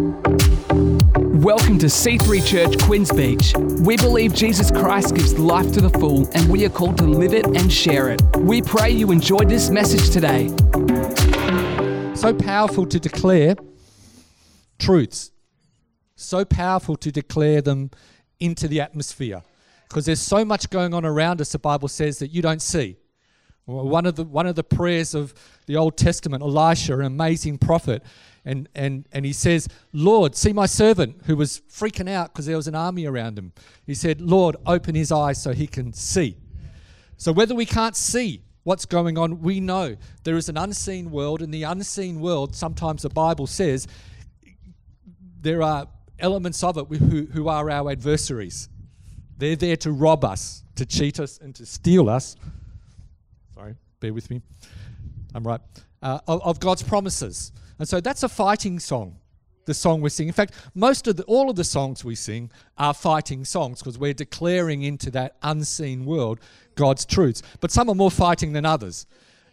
Welcome to C3 Church Quinns Beach. We believe Jesus Christ gives life to the full, and we are called to live it and share it. We pray you enjoyed this message today. So powerful to declare truths, so powerful to declare them into the atmosphere because there's so much going on around us, the Bible says, that you don't see. One of the, one of the prayers of the Old Testament, Elisha, an amazing prophet, and, and, and he says, Lord, see my servant who was freaking out because there was an army around him. He said, Lord, open his eyes so he can see. So whether we can't see what's going on, we know there is an unseen world, and the unseen world, sometimes the Bible says, there are elements of it who, who are our adversaries. They're there to rob us, to cheat us, and to steal us. Sorry, bear with me. I'm right. Uh, of, of God's promises. And so that's a fighting song, the song we sing. In fact, most of the, all of the songs we sing are fighting songs because we're declaring into that unseen world God's truths. But some are more fighting than others.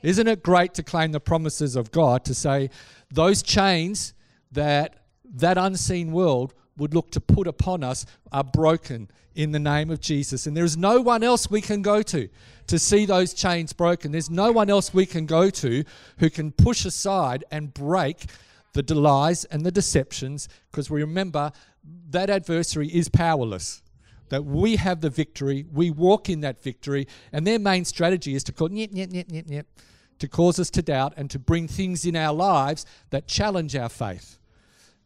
Isn't it great to claim the promises of God to say those chains that that unseen world would look to put upon us are broken in the name of Jesus. And there is no one else we can go to to see those chains broken. There's no one else we can go to who can push aside and break the lies and the deceptions because we remember that adversary is powerless. That we have the victory, we walk in that victory, and their main strategy is to call, to cause us to doubt and to bring things in our lives that challenge our faith.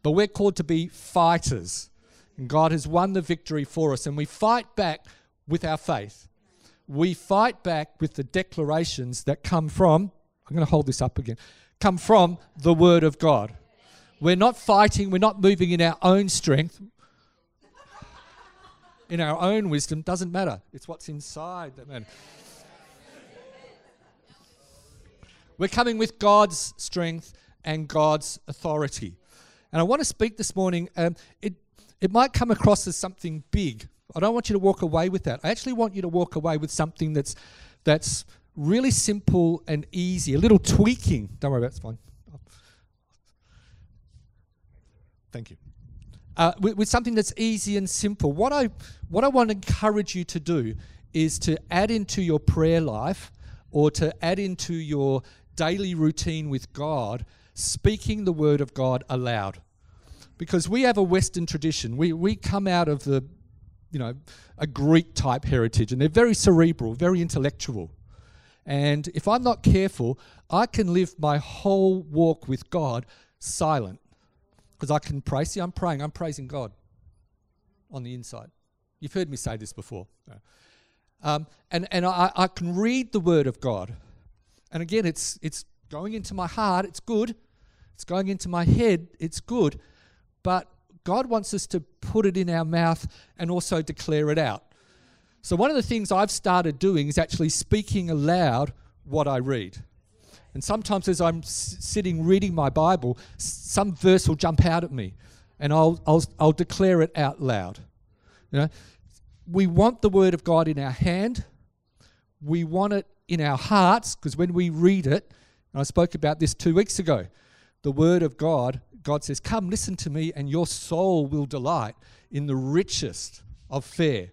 But we're called to be fighters. And God has won the victory for us, and we fight back with our faith we fight back with the declarations that come from, I'm going to hold this up again, come from the Word of God. We're not fighting, we're not moving in our own strength, in our own wisdom, doesn't matter. It's what's inside that matters. We're coming with God's strength and God's authority. And I want to speak this morning. Um, it, it might come across as something big, I don't want you to walk away with that. I actually want you to walk away with something that's that's really simple and easy, a little tweaking. Don't worry about it, it's fine. Thank you. Uh, with, with, something that's easy and simple. What I what I want to encourage you to do is to add into your prayer life or to add into your daily routine with God, speaking the word of God aloud. Because we have a Western tradition. We, we come out of the you know, a Greek type heritage, and they're very cerebral, very intellectual. And if I'm not careful, I can live my whole walk with God silent. Because I can pray. See, I'm praying, I'm praising God on the inside. You've heard me say this before. Um, and and I, I can read the Word of God. And again, it's, it's going into my heart, it's good. It's going into my head, it's good. But God wants us to put it in our mouth and also declare it out. So, one of the things I've started doing is actually speaking aloud what I read. And sometimes, as I'm s- sitting reading my Bible, some verse will jump out at me and I'll, I'll, I'll declare it out loud. You know, we want the Word of God in our hand, we want it in our hearts, because when we read it, and I spoke about this two weeks ago, the Word of God God says, Come, listen to me, and your soul will delight in the richest of fare.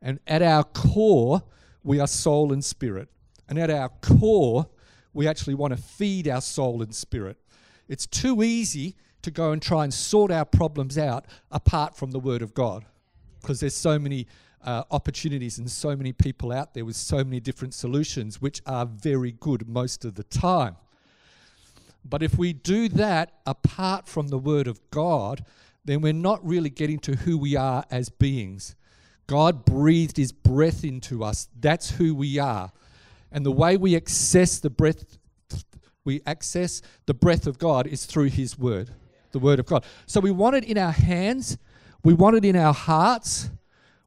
And at our core, we are soul and spirit. And at our core, we actually want to feed our soul and spirit. It's too easy to go and try and sort our problems out apart from the Word of God because there's so many uh, opportunities and so many people out there with so many different solutions, which are very good most of the time. But if we do that apart from the Word of God, then we're not really getting to who we are as beings. God breathed His breath into us. That's who we are. And the way we access the breath, we access the breath of God is through His Word, the Word of God. So we want it in our hands, we want it in our hearts,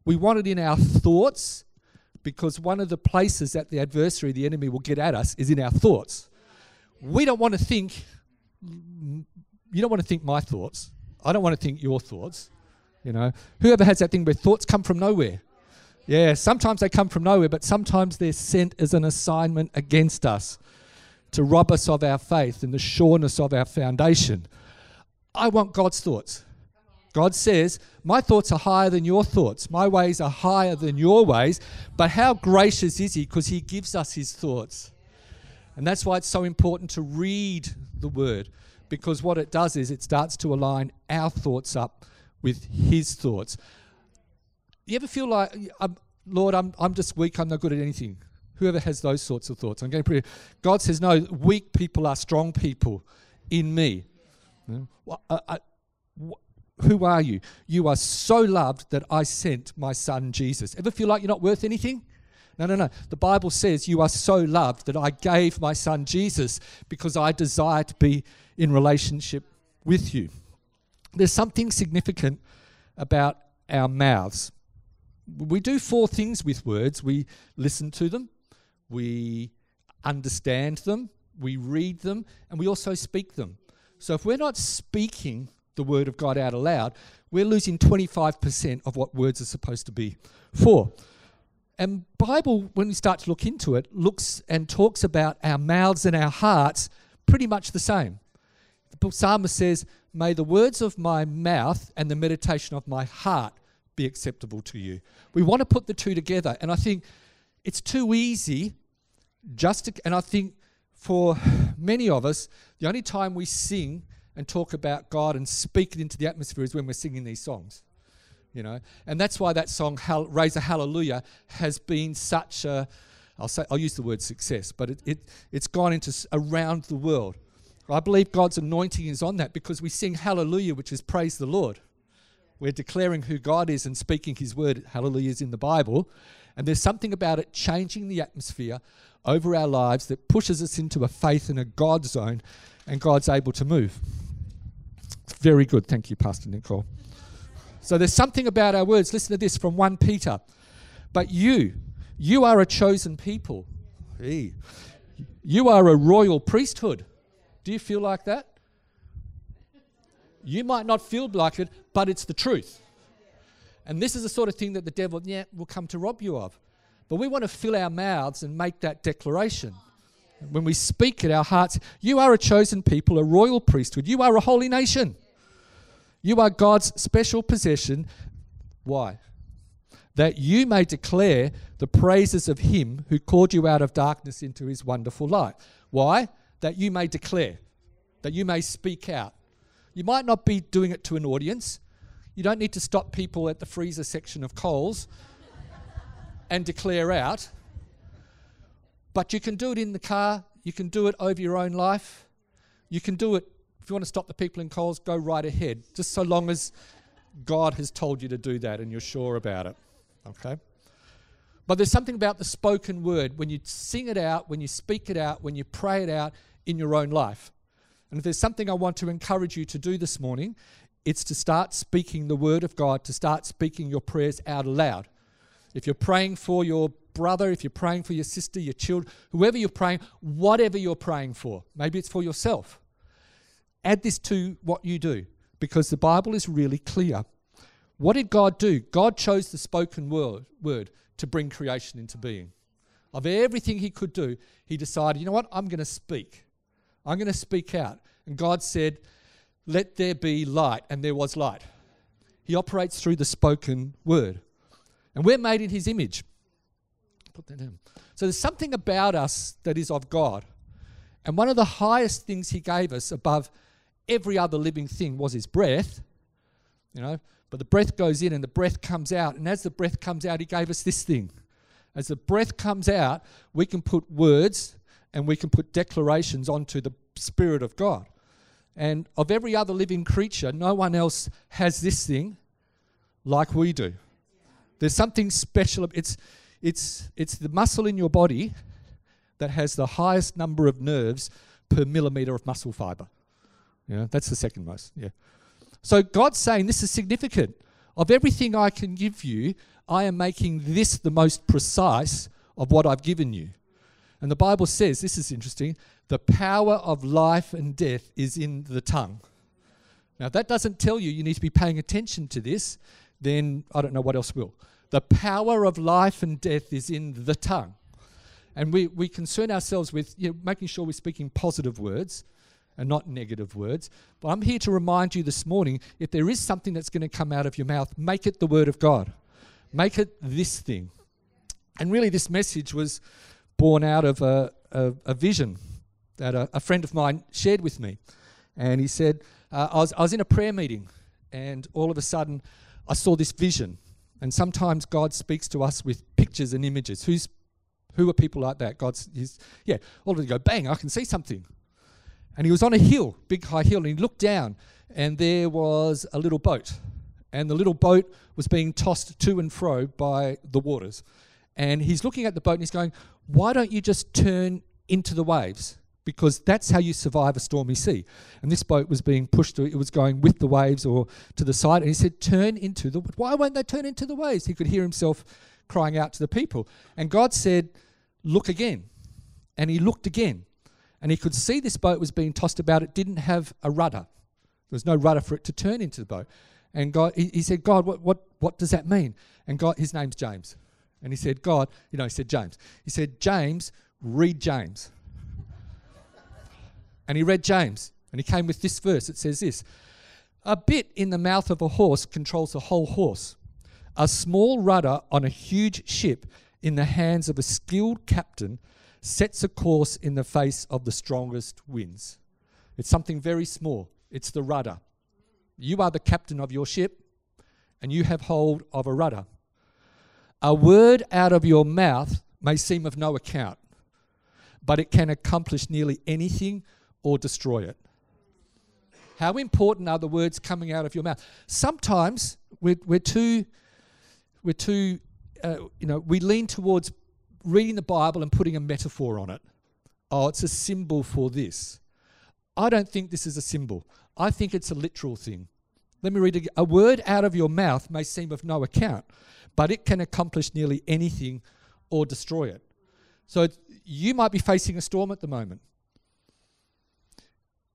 we want it in our thoughts, because one of the places that the adversary, the enemy, will get at us is in our thoughts we don't want to think, you don't want to think my thoughts. I don't want to think your thoughts. You know, whoever has that thing where thoughts come from nowhere. Yeah, sometimes they come from nowhere, but sometimes they're sent as an assignment against us to rob us of our faith and the sureness of our foundation. I want God's thoughts. God says, My thoughts are higher than your thoughts. My ways are higher than your ways. But how gracious is He? Because He gives us His thoughts. And that's why it's so important to read the Word, because what it does is it starts to align our thoughts up with His thoughts. You ever feel like, um, Lord, I'm, I'm just weak, I'm not good at anything? Whoever has those sorts of thoughts, I'm getting pretty. God says, No, weak people are strong people in me. Well, uh, uh, who are you? You are so loved that I sent my son Jesus. Ever feel like you're not worth anything? No, no, no. The Bible says you are so loved that I gave my son Jesus because I desire to be in relationship with you. There's something significant about our mouths. We do four things with words we listen to them, we understand them, we read them, and we also speak them. So if we're not speaking the word of God out aloud, we're losing 25% of what words are supposed to be for. And Bible, when we start to look into it, looks and talks about our mouths and our hearts pretty much the same. The psalmist says, May the words of my mouth and the meditation of my heart be acceptable to you. We want to put the two together. And I think it's too easy just to, and I think for many of us, the only time we sing and talk about God and speak it into the atmosphere is when we're singing these songs. You know, and that's why that song "Raise a Hallelujah" has been such a, I'll say, I'll use the word success, but it, it it's gone into around the world. I believe God's anointing is on that because we sing Hallelujah, which is praise the Lord. We're declaring who God is and speaking His word. Hallelujah is in the Bible, and there's something about it changing the atmosphere over our lives that pushes us into a faith in a God zone, and God's able to move. Very good. Thank you, Pastor Nicole. So there's something about our words. Listen to this from 1 Peter. But you, you are a chosen people. Hey. You are a royal priesthood. Do you feel like that? You might not feel like it, but it's the truth. And this is the sort of thing that the devil yeah, will come to rob you of. But we want to fill our mouths and make that declaration. When we speak it, our hearts, you are a chosen people, a royal priesthood. You are a holy nation. You are God's special possession. Why? That you may declare the praises of Him who called you out of darkness into His wonderful light. Why? That you may declare, that you may speak out. You might not be doing it to an audience. You don't need to stop people at the freezer section of Coles and declare out. But you can do it in the car, you can do it over your own life, you can do it. If you want to stop the people in Coles, go right ahead, just so long as God has told you to do that and you're sure about it. Okay? But there's something about the spoken word when you sing it out, when you speak it out, when you pray it out in your own life. And if there's something I want to encourage you to do this morning, it's to start speaking the word of God, to start speaking your prayers out aloud. If you're praying for your brother, if you're praying for your sister, your children, whoever you're praying, whatever you're praying for, maybe it's for yourself. Add this to what you do because the Bible is really clear. What did God do? God chose the spoken word, word to bring creation into being. Of everything he could do, he decided, you know what? I'm going to speak. I'm going to speak out. And God said, let there be light. And there was light. He operates through the spoken word. And we're made in his image. Put that in. So there's something about us that is of God. And one of the highest things he gave us above every other living thing was his breath. You know, but the breath goes in and the breath comes out. And as the breath comes out, he gave us this thing. As the breath comes out, we can put words and we can put declarations onto the Spirit of God. And of every other living creature, no one else has this thing like we do. There's something special. It's, it's, it's the muscle in your body that has the highest number of nerves per millimeter of muscle fiber. Yeah, that's the second most. Yeah. So God's saying this is significant. Of everything I can give you, I am making this the most precise of what I've given you. And the Bible says, this is interesting, the power of life and death is in the tongue. Now, if that doesn't tell you you need to be paying attention to this, then I don't know what else will. The power of life and death is in the tongue. And we, we concern ourselves with you know, making sure we're speaking positive words and not negative words. But I'm here to remind you this morning if there is something that's going to come out of your mouth, make it the Word of God. Make it this thing. And really, this message was born out of a, a, a vision that a, a, friend of mine shared with me. And he said, uh, I, was, I was in a prayer meeting, and all of a sudden, I saw this vision. And sometimes God speaks to us with pictures and images. Who's who are people like that? God's, he's, yeah, all of them go, bang, I can see something. And he was on a hill, big high hill, and he looked down, and there was a little boat. And the little boat was being tossed to and fro by the waters. And he's looking at the boat and he's going, Why don't you just turn into the waves? Because that's how you survive a stormy sea. And this boat was being pushed, it was going with the waves or to the side. And he said, Turn into the Why won't they turn into the waves? He could hear himself crying out to the people. And God said, Look again. And he looked again. And he could see this boat was being tossed about. It didn't have a rudder. There was no rudder for it to turn into the boat. And God, he, he said, God, what, what, what does that mean? And God, his name's James. And he said, God, you know, he said, James. He said, James, read James. And he read James. And he came with this verse. It says this A bit in the mouth of a horse controls the whole horse. A small rudder on a huge ship in the hands of a skilled captain sets a course in the face of the strongest winds. It's something very small, it's the rudder. You are the captain of your ship, and you have hold of a rudder. A word out of your mouth may seem of no account, but it can accomplish nearly anything or destroy it. How important are the words coming out of your mouth? Sometimes we're, we're too, we're too uh, you know, we lean towards reading the Bible and putting a metaphor on it. Oh, it's a symbol for this. I don't think this is a symbol. I think it's a literal thing. Let me read. A word out of your mouth may seem of no account, but it can accomplish nearly anything or destroy it. So you might be facing a storm at the moment.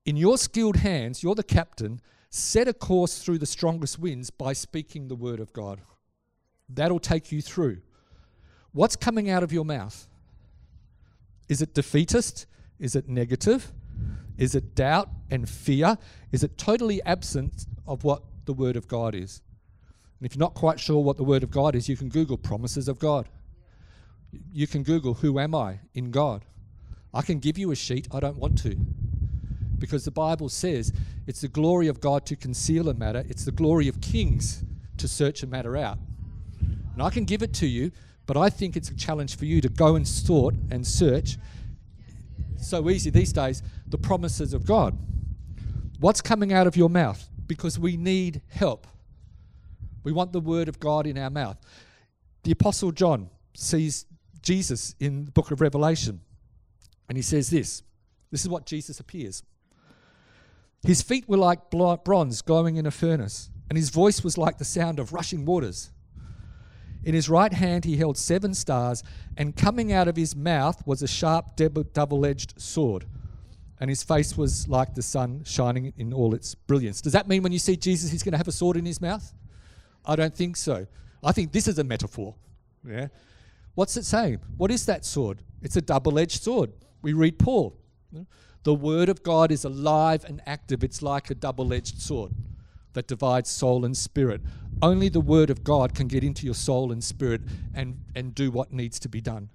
In your skilled hands, you're the captain, set a course through the strongest winds by speaking the word of God. That'll take you through. What's coming out of your mouth? Is it defeatist? Is it negative? Is it doubt and fear? Is it totally absent of what the Word of God is? And if you're not quite sure what the Word of God is, you can Google promises of God. You can Google, Who am I in God? I can give you a sheet, I don't want to. Because the Bible says it's the glory of God to conceal a matter, it's the glory of kings to search a matter out. And I can give it to you, but I think it's a challenge for you to go and sort and search. So easy these days, the promises of God. What's coming out of your mouth? Because we need help. We want the word of God in our mouth. The Apostle John sees Jesus in the book of Revelation, and he says this this is what Jesus appears. His feet were like bronze glowing in a furnace, and his voice was like the sound of rushing waters. In his right hand he held seven stars, and coming out of his mouth was a sharp double edged sword. And his face was like the sun shining in all its brilliance. Does that mean when you see Jesus, he's going to have a sword in his mouth? I don't think so. I think this is a metaphor. Yeah. What's it saying? What is that sword? It's a double edged sword. We read Paul. The word of God is alive and active. It's like a double edged sword that divides soul and spirit. Only the Word of God can get into your soul and spirit and, and do what needs to be done.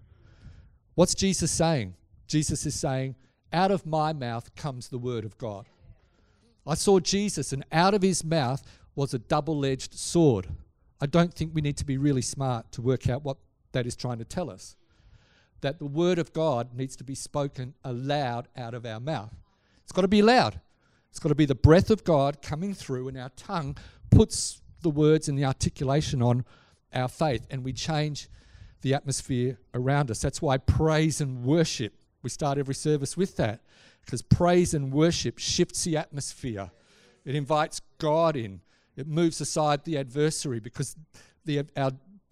What's Jesus saying? Jesus is saying, Out of my mouth comes the Word of God. I saw Jesus, and out of his mouth was a double edged sword. I don't think we need to be really smart to work out what that is trying to tell us. That the Word of God needs to be spoken aloud out of our mouth. It's got to be loud. It's got to be the breath of God coming through, and our tongue puts the words and the articulation on our faith, and we change the atmosphere around us. That's why praise and worship, we start every service with that, because praise and worship shifts the atmosphere. It invites God in, it moves aside the adversary, because the, our,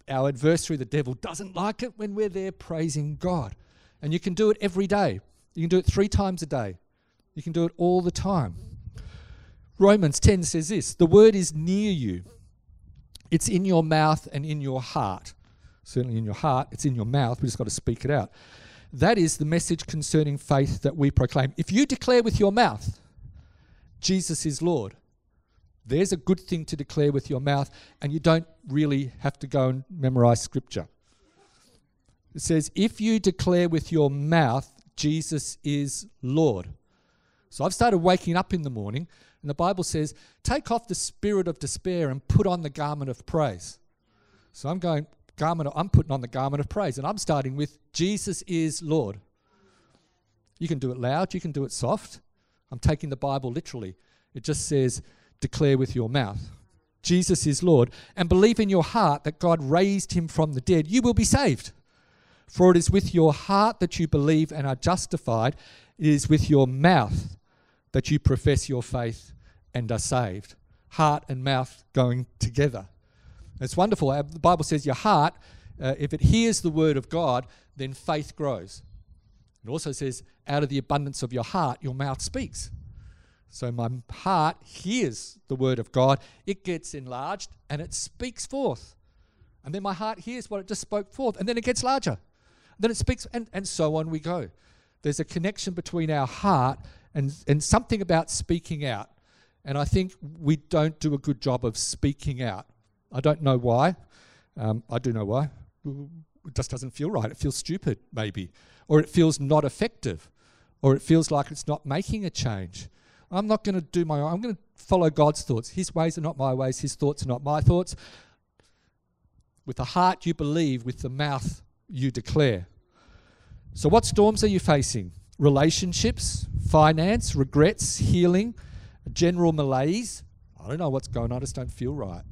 our adversary, the devil, doesn't like it when we're there praising God. And you can do it every day. You can do it three times a day. You can do it all the time. Romans 10 says this the word is near you, it's in your mouth and in your heart. Certainly in your heart, it's in your mouth. We just got to speak it out. That is the message concerning faith that we proclaim. If you declare with your mouth Jesus is Lord. There's a good thing to declare with your mouth, and you don't really have to go and memorize scripture. It says, if you declare with your mouth, Jesus is Lord. So I've started waking up in the morning, and the Bible says, take off the spirit of despair and put on the garment of praise. So I'm going, garment, I'm putting on the garment of praise, and I'm starting with, Jesus is Lord. You can do it loud, you can do it soft. I'm taking the Bible literally. It just says, declare with your mouth. Jesus is Lord, and believe in your heart that God raised him from the dead, you will be saved. For it is with your heart that you believe and are justified, it is with your mouth that you profess your faith and are saved. Heart and mouth going together. It's wonderful. The Bible says your heart, uh, if it hears the word of God, then faith grows. It also says, out of the abundance of your heart, your mouth speaks. So my heart hears the word of God, it gets enlarged, and it speaks forth. And then my heart hears what it just spoke forth, and then it gets larger. Then it speaks, and, and so on we go. There's a connection between our heart and, and something about speaking out. And I think we don't do a good job of speaking out. I don't know why. Um, I do know why. It just doesn't feel right. It feels stupid, maybe or it feels not effective, or it feels like it's not making a change. I'm not going to do my own. I'm going to follow God's thoughts. His ways are not my ways, His thoughts are not my thoughts. With the heart you believe, with the mouth you declare. So, what storms are you facing? Relationships, finance, regrets, healing, general malaise. I don't know what's going on, I just don't feel right.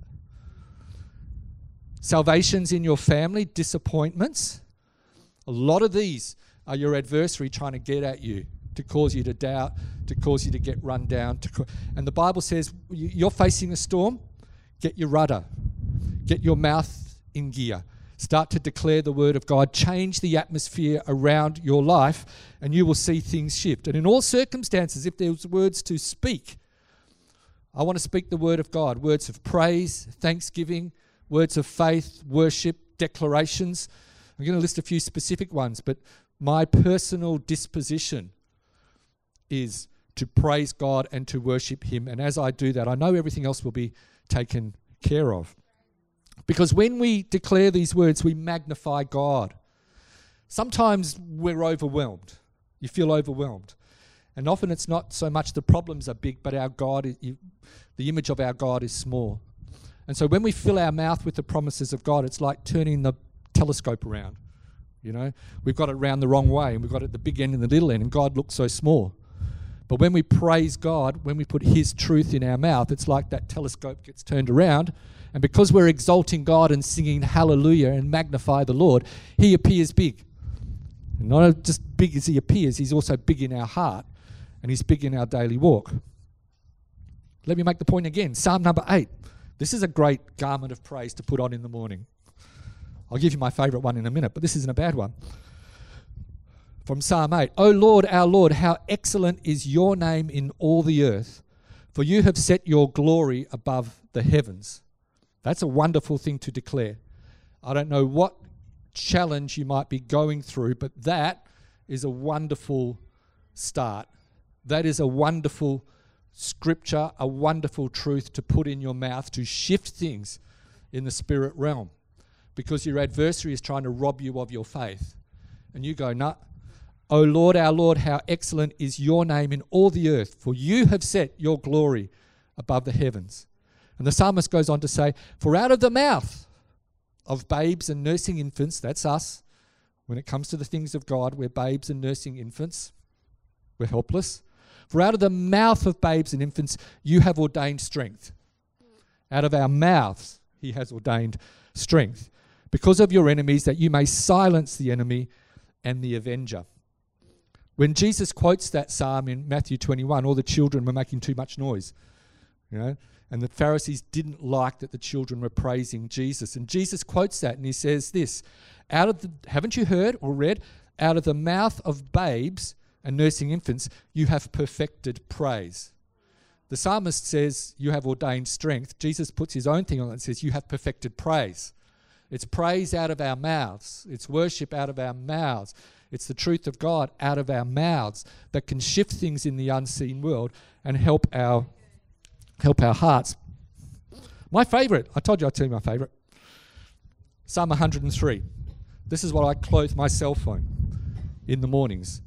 Salvations in your family, disappointments. A lot of these are your adversary trying to get at you, to cause you to doubt, to cause you to get run down. To and the Bible says you're facing a storm, get your rudder, get your mouth in gear. Start to declare the word of God, change the atmosphere around your life, and you will see things shift. And in all circumstances, if there's words to speak, I want to speak the word of God words of praise, thanksgiving, words of faith, worship, declarations. I'm going to list a few specific ones, but my personal disposition is to praise God and to worship Him. And as I do that, I know everything else will be taken care of. Because when we declare these words, we magnify God. Sometimes we're overwhelmed. You feel overwhelmed. And often it's not so much the problems are big, but our God, the image of our God is small. And so when we fill our mouth with the promises of God, it's like turning the telescope around. You know, we've got it round the wrong way, and we've got it the big end and the little end, and God looks so small. But when we praise God, when we put His truth in our mouth, it's like that telescope gets turned around. And because we're exalting God and singing hallelujah and magnify the Lord, He appears big. Not just big as He appears, He's also big in our heart and He's big in our daily walk. Let me make the point again Psalm number eight. This is a great garment of praise to put on in the morning. I'll give you my favorite one in a minute, but this isn't a bad one. From Psalm 8 O Lord, our Lord, how excellent is your name in all the earth, for you have set your glory above the heavens. That's a wonderful thing to declare. I don't know what challenge you might be going through, but that is a wonderful start. That is a wonderful scripture, a wonderful truth to put in your mouth to shift things in the spirit realm because your adversary is trying to rob you of your faith. And you go, nah. O Lord, our Lord, how excellent is your name in all the earth, for you have set your glory above the heavens. And the psalmist goes on to say, For out of the mouth of babes and nursing infants, that's us, when it comes to the things of God, we're babes and nursing infants, we're helpless. For out of the mouth of babes and infants, you have ordained strength. Out of our mouths, he has ordained strength because of your enemies, that you may silence the enemy and the avenger. When Jesus quotes that psalm in Matthew 21, all the children were making too much noise. You know, and the Pharisees didn't like that the children were praising Jesus. And Jesus quotes that and he says this out of the haven't you heard or read? Out of the mouth of babes and nursing infants, you have perfected praise. The psalmist says, You have ordained strength. Jesus puts his own thing on it and says, You have perfected praise. It's praise out of our mouths, it's worship out of our mouths, It's the truth of God out of our mouths that can shift things in the unseen world and help our help our hearts. My favorite, I told you I'd tell you my favorite. Psalm 103. This is what I clothe my cell phone in the mornings.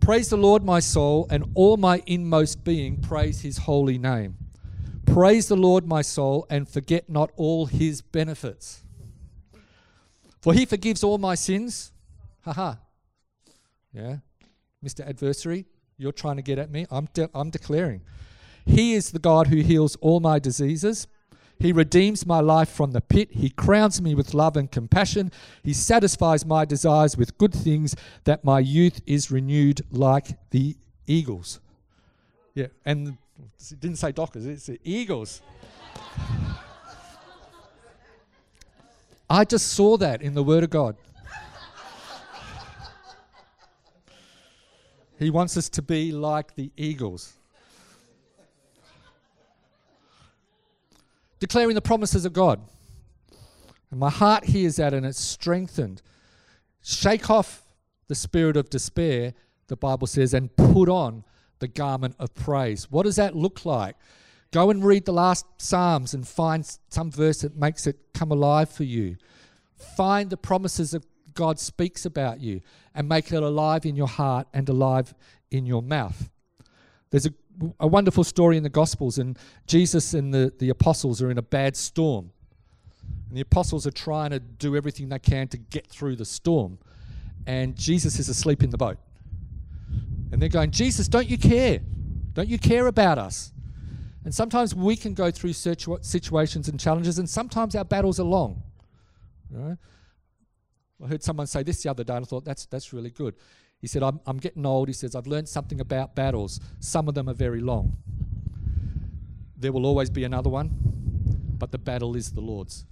Praise the Lord, my soul, and all my inmost being, praise his holy name. Praise the Lord, my soul, and forget not all his benefits. For he forgives all my sins. Haha. Yeah. Mr. Adversary, you're trying to get at me. I'm, de- I'm declaring. He is the God who heals all my diseases. He redeems my life from the pit. He crowns me with love and compassion. He satisfies my desires with good things, that my youth is renewed like the eagles. Yeah, and it didn't say dockers, it's eagles. I just saw that in the Word of God. He wants us to be like the eagles. declaring the promises of God. And my heart hears that and it's strengthened. Shake off the spirit of despair, the Bible says, and put on the garment of praise. What does that look like? Go and read the last Psalms and find some verse that makes it come alive for you. Find the promises that God speaks about you and make it alive in your heart and alive in your mouth. There's a a wonderful story in the Gospels, and Jesus and the, the apostles are in a bad storm. And the apostles are trying to do everything they can to get through the storm. And Jesus is asleep in the boat. And they're going, Jesus, don't you care? Don't you care about us? And sometimes we can go through situations and challenges, and sometimes our battles are long. I heard someone say this the other day, and I thought that's, that's really good. He said, I'm, I'm getting old. He says, I've learned something about battles. Some of them are very long. There will always be another one, but the battle is the Lord's.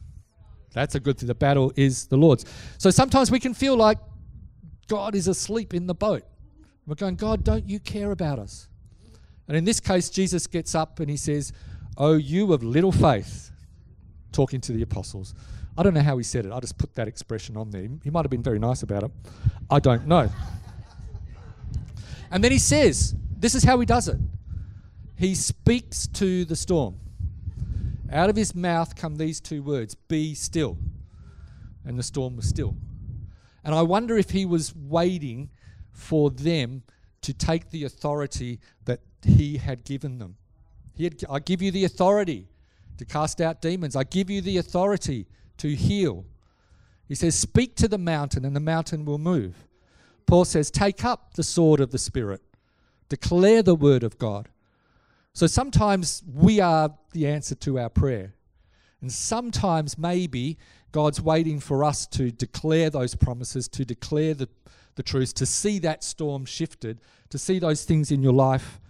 That's a good thing. The battle is the Lord's. So sometimes we can feel like God is asleep in the boat. We're going, God, don't you care about us? And in this case, Jesus gets up and he says, Oh, you of little faith, talking to the apostles. I don't know how he said it. I just put that expression on there. He might have been very nice about it. I don't know. And then he says, this is how he does it. He speaks to the storm. Out of his mouth come these two words Be still. And the storm was still. And I wonder if he was waiting for them to take the authority that he had given them. He had, I give you the authority to cast out demons, I give you the authority to heal. He says, Speak to the mountain, and the mountain will move. Paul says, Take up the sword of the Spirit, declare the word of God. So sometimes we are the answer to our prayer. And sometimes maybe God's waiting for us to declare those promises, to declare the, the truths, to see that storm shifted, to see those things in your life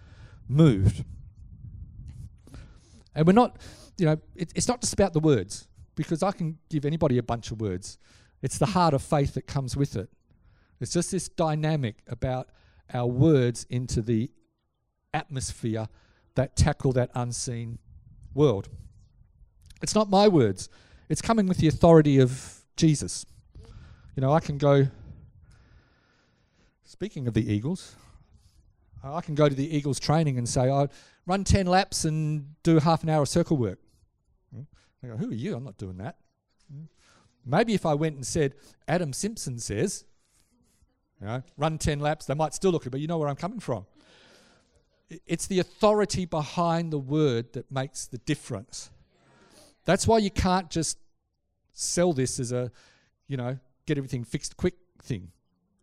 moved. And we're not, you know, it, it's not just about the words, because I can give anybody a bunch of words. It's the heart of faith that comes with it. It's just this dynamic about our words into the atmosphere that tackle that unseen world. It's not my words, it's coming with the authority of Jesus. You know, I can go, speaking of the Eagles, I can go to the Eagles training and say, I run 10 laps and do half an hour of circle work. They go, Who are you? I'm not doing that. Maybe if I went and said, Adam Simpson says, you know, run 10 laps, they might still look at it, but you know where I'm coming from. It's the authority behind the word that makes the difference. That's why you can't just sell this as a, you know, get everything fixed quick thing,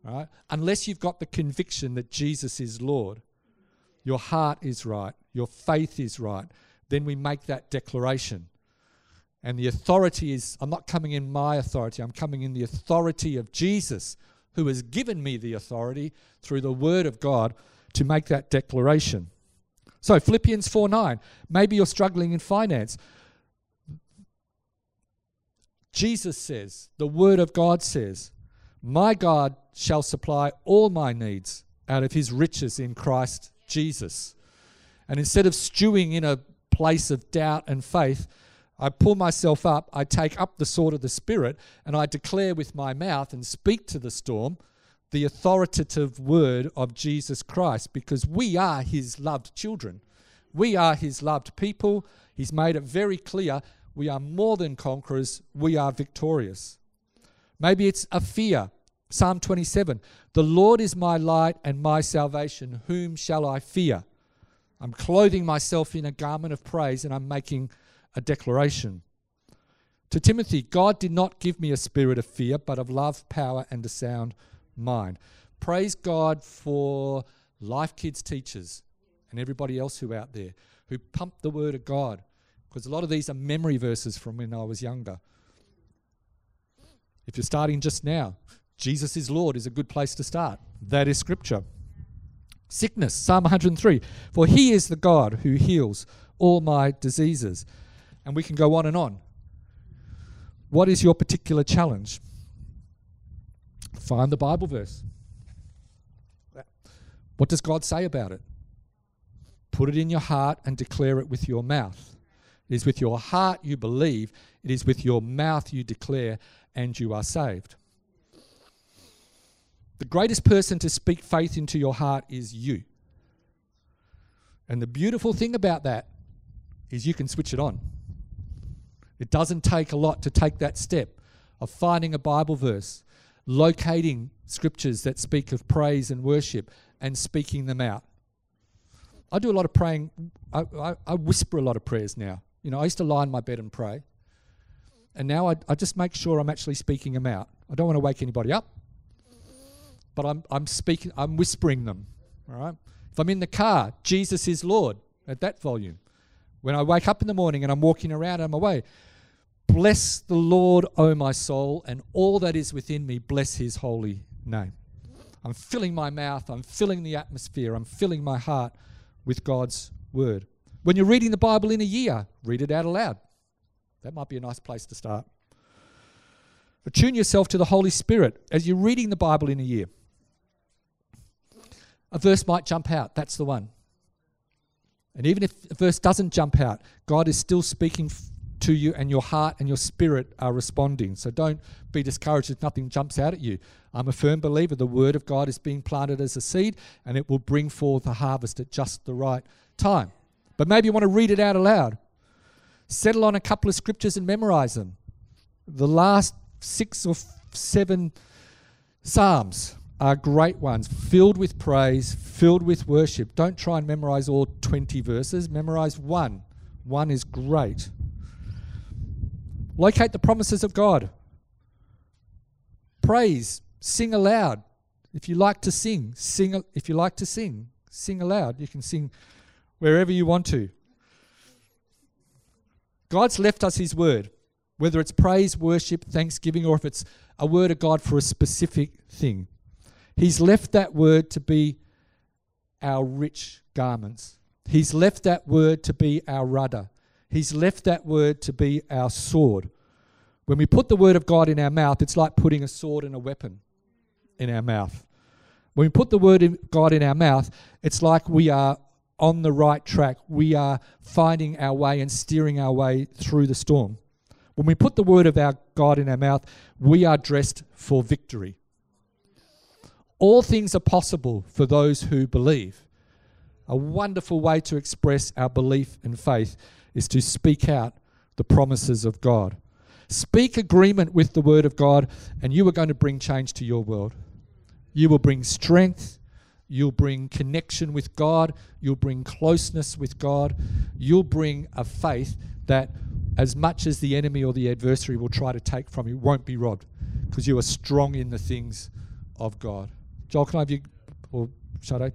right? Unless you've got the conviction that Jesus is Lord, your heart is right, your faith is right, then we make that declaration. And the authority is, I'm not coming in my authority, I'm coming in the authority of Jesus who has given me the authority through the word of God to make that declaration. So, Philippians 4 9, maybe you're struggling in finance. Jesus says, the word of God says, My God shall supply all my needs out of his riches in Christ Jesus. And instead of stewing in a place of doubt and faith, I pull myself up, I take up the sword of the Spirit, and I declare with my mouth and speak to the storm the authoritative word of Jesus Christ because we are his loved children. We are his loved people. He's made it very clear we are more than conquerors, we are victorious. Maybe it's a fear. Psalm 27 The Lord is my light and my salvation. Whom shall I fear? I'm clothing myself in a garment of praise and I'm making a declaration. 2 Timothy, God did not give me a spirit of fear, but of love, power, and a sound mind. Praise God for Life Kids teachers and everybody else who out there who pump the word of God because a lot of these are memory verses from when I was younger. If you're starting just now, Jesus is Lord is a good place to start. That is scripture. Sickness, Psalm 103. For he is the God who heals all my diseases. And we can go on and on. What is your particular challenge? Find the Bible verse. What does God say about it? Put it in your heart and declare it with your mouth. It is with your heart you believe, it is with your mouth you declare, and you are saved. The greatest person to speak faith into your heart is you. And the beautiful thing about that is you can switch it on. It doesn't take a lot to take that step of finding a Bible verse, locating scriptures that speak of praise and worship, and speaking them out. I do a lot of praying. I, I, I, whisper a lot of prayers now. You know, I used to lie in my bed and pray. And now I, I just make sure I'm actually speaking them out. I don't want to wake anybody up, but I'm, I'm speaking, I'm whispering them. All right? If I'm in the car, Jesus is Lord at that volume. When I wake up in the morning and I'm walking around on my way, bless the Lord, O my soul, and all that is within me, bless his holy name. I'm filling my mouth, I'm filling the atmosphere, I'm filling my heart with God's word. When you're reading the Bible in a year, read it out aloud. That might be a nice place to start. Attune yourself to the Holy Spirit as you're reading the Bible in a year. A verse might jump out. That's the one. And even if a verse doesn't jump out, God is still speaking to you, and your heart and your spirit are responding. So don't be discouraged if nothing jumps out at you. I'm a firm believer the Word of God is being planted as a seed, and it will bring forth a harvest at just the right time. But maybe you want to read it out aloud. Settle on a couple of scriptures and memorize them. The last six or seven Psalms are great ones, filled with praise, filled with worship. Don't try and memorize all 20 verses, memorize one. One is great. Locate the promises of God. Praise, sing aloud. If you like to sing, sing if you like to sing, sing aloud. You can sing wherever you want to. God's left us his word, whether it's praise, worship, thanksgiving or if it's a word of God for a specific thing. He's left that word to be our rich garments. He's left that word to be our rudder. He's left that word to be our sword. When we put the word of God in our mouth, it's like putting a sword and a weapon in our mouth. When we put the word of God in our mouth, it's like we are on the right track. We are finding our way and steering our way through the storm. When we put the word of our God in our mouth, we are dressed for victory. All things are possible for those who believe. A wonderful way to express our belief and faith is to speak out the promises of God. Speak agreement with the word of God, and you are going to bring change to your world. You will bring strength. You'll bring connection with God. You'll bring closeness with God. You'll bring a faith that, as much as the enemy or the adversary will try to take from you, won't be robbed because you are strong in the things of God. Joel, can I have you, or Shadow?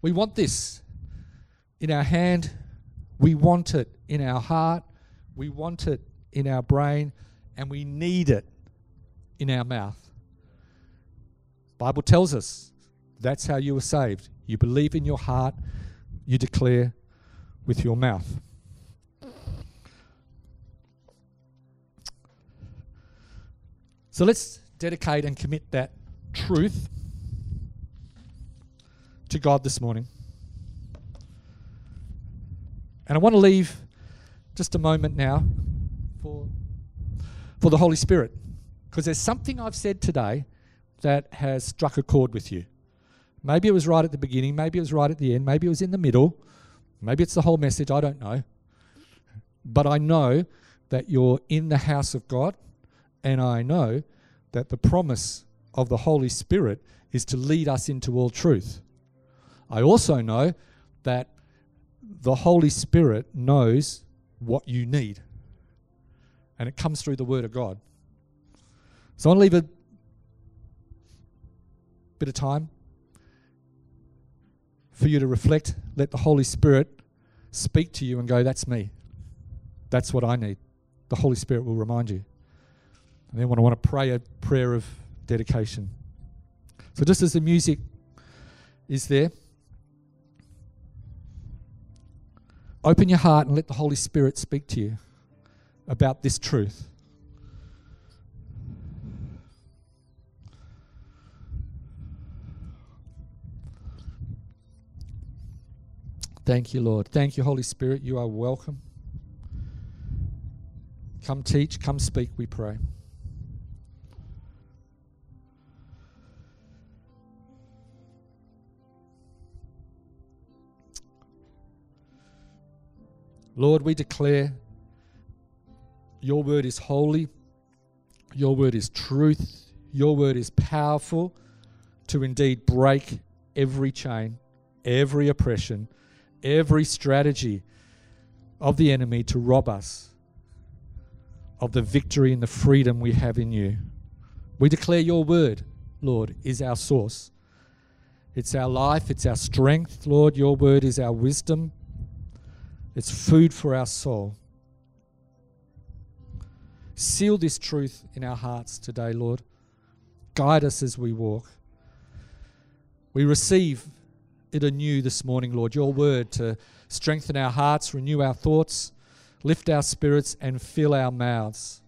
We want this in our hand. We want it in our heart. We want it in our brain. And we need it in our mouth. Bible tells us that's how you are saved. You believe in your heart, you declare with your mouth. So let's dedicate and commit that truth to God this morning. And I want to leave just a moment now for, for the Holy Spirit. Because there's something I've said today that has struck a chord with you. Maybe it was right at the beginning, maybe it was right at the end, maybe it was in the middle, maybe it's the whole message, I don't know. But I know that you're in the house of God, and I know that the promise of the Holy Spirit is to lead us into all truth. I also know that the Holy Spirit knows what you need, and it comes through the Word of God. So I want to leave a bit of time for you to reflect. Let the Holy Spirit speak to you and go, That's me. That's what I need. The Holy Spirit will remind you. And then when I want to pray a prayer of dedication. So just as the music is there, open your heart and let the Holy Spirit speak to you about this truth. Thank you, Lord. Thank you, Holy Spirit. You are welcome. Come teach, come speak, we pray. Lord, we declare your word is holy, your word is truth, your word is powerful to indeed break every chain, every oppression, every strategy of the enemy to rob us of the victory and the freedom we have in you. We declare your word, Lord, is our source. It's our life, it's our strength, Lord. Your word is our wisdom, it's food for our soul. Seal this truth in our hearts today, Lord. Guide us as we walk. We receive it anew this morning, Lord, your word to strengthen our hearts, renew our thoughts, lift our spirits, and fill our mouths.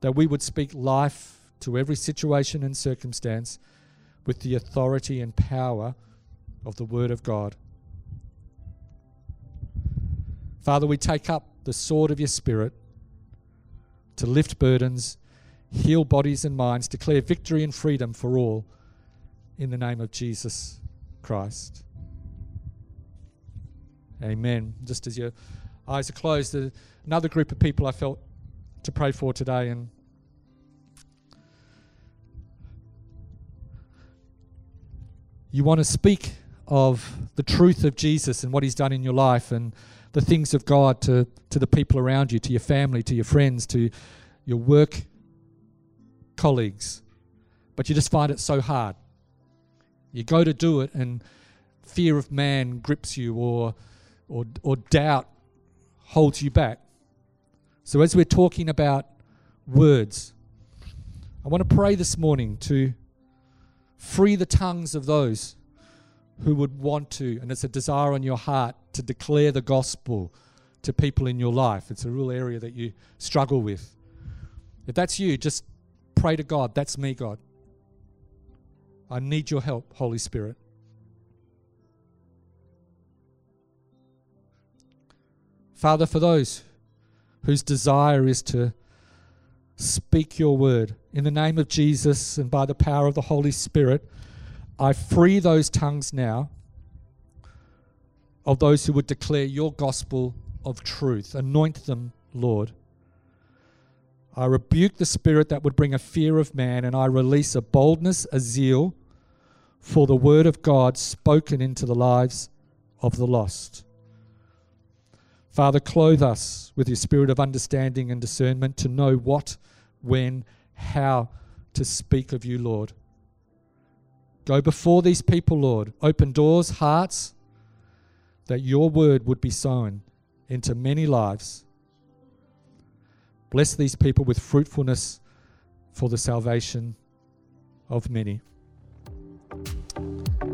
That we would speak life to every situation and circumstance with the authority and power of the Word of God. Father, we take up the sword of your Spirit to lift burdens, heal bodies and minds, declare victory and freedom for all in the name of Jesus. Christ. Amen. Just as your eyes are closed, another group of people I felt to pray for today, and you want to speak of the truth of Jesus and what He's done in your life and the things of God to, to the people around you, to your family, to your friends, to your work colleagues, but you just find it so hard. You go to do it, and fear of man grips you, or, or, or doubt holds you back. So, as we're talking about words, I want to pray this morning to free the tongues of those who would want to, and it's a desire on your heart to declare the gospel to people in your life. It's a real area that you struggle with. If that's you, just pray to God. That's me, God. I need your help, Holy Spirit. Father, for those whose desire is to speak your word, in the name of Jesus and by the power of the Holy Spirit, I free those tongues now of those who would declare your gospel of truth. Anoint them, Lord. I rebuke the spirit that would bring a fear of man, and I release a boldness, a zeal, for the word of God spoken into the lives of the lost. Father, clothe us with your spirit of understanding and discernment to know what, when, how to speak of you, Lord. Go before these people, Lord. Open doors, hearts, that your word would be sown into many lives. Bless these people with fruitfulness for the salvation of many.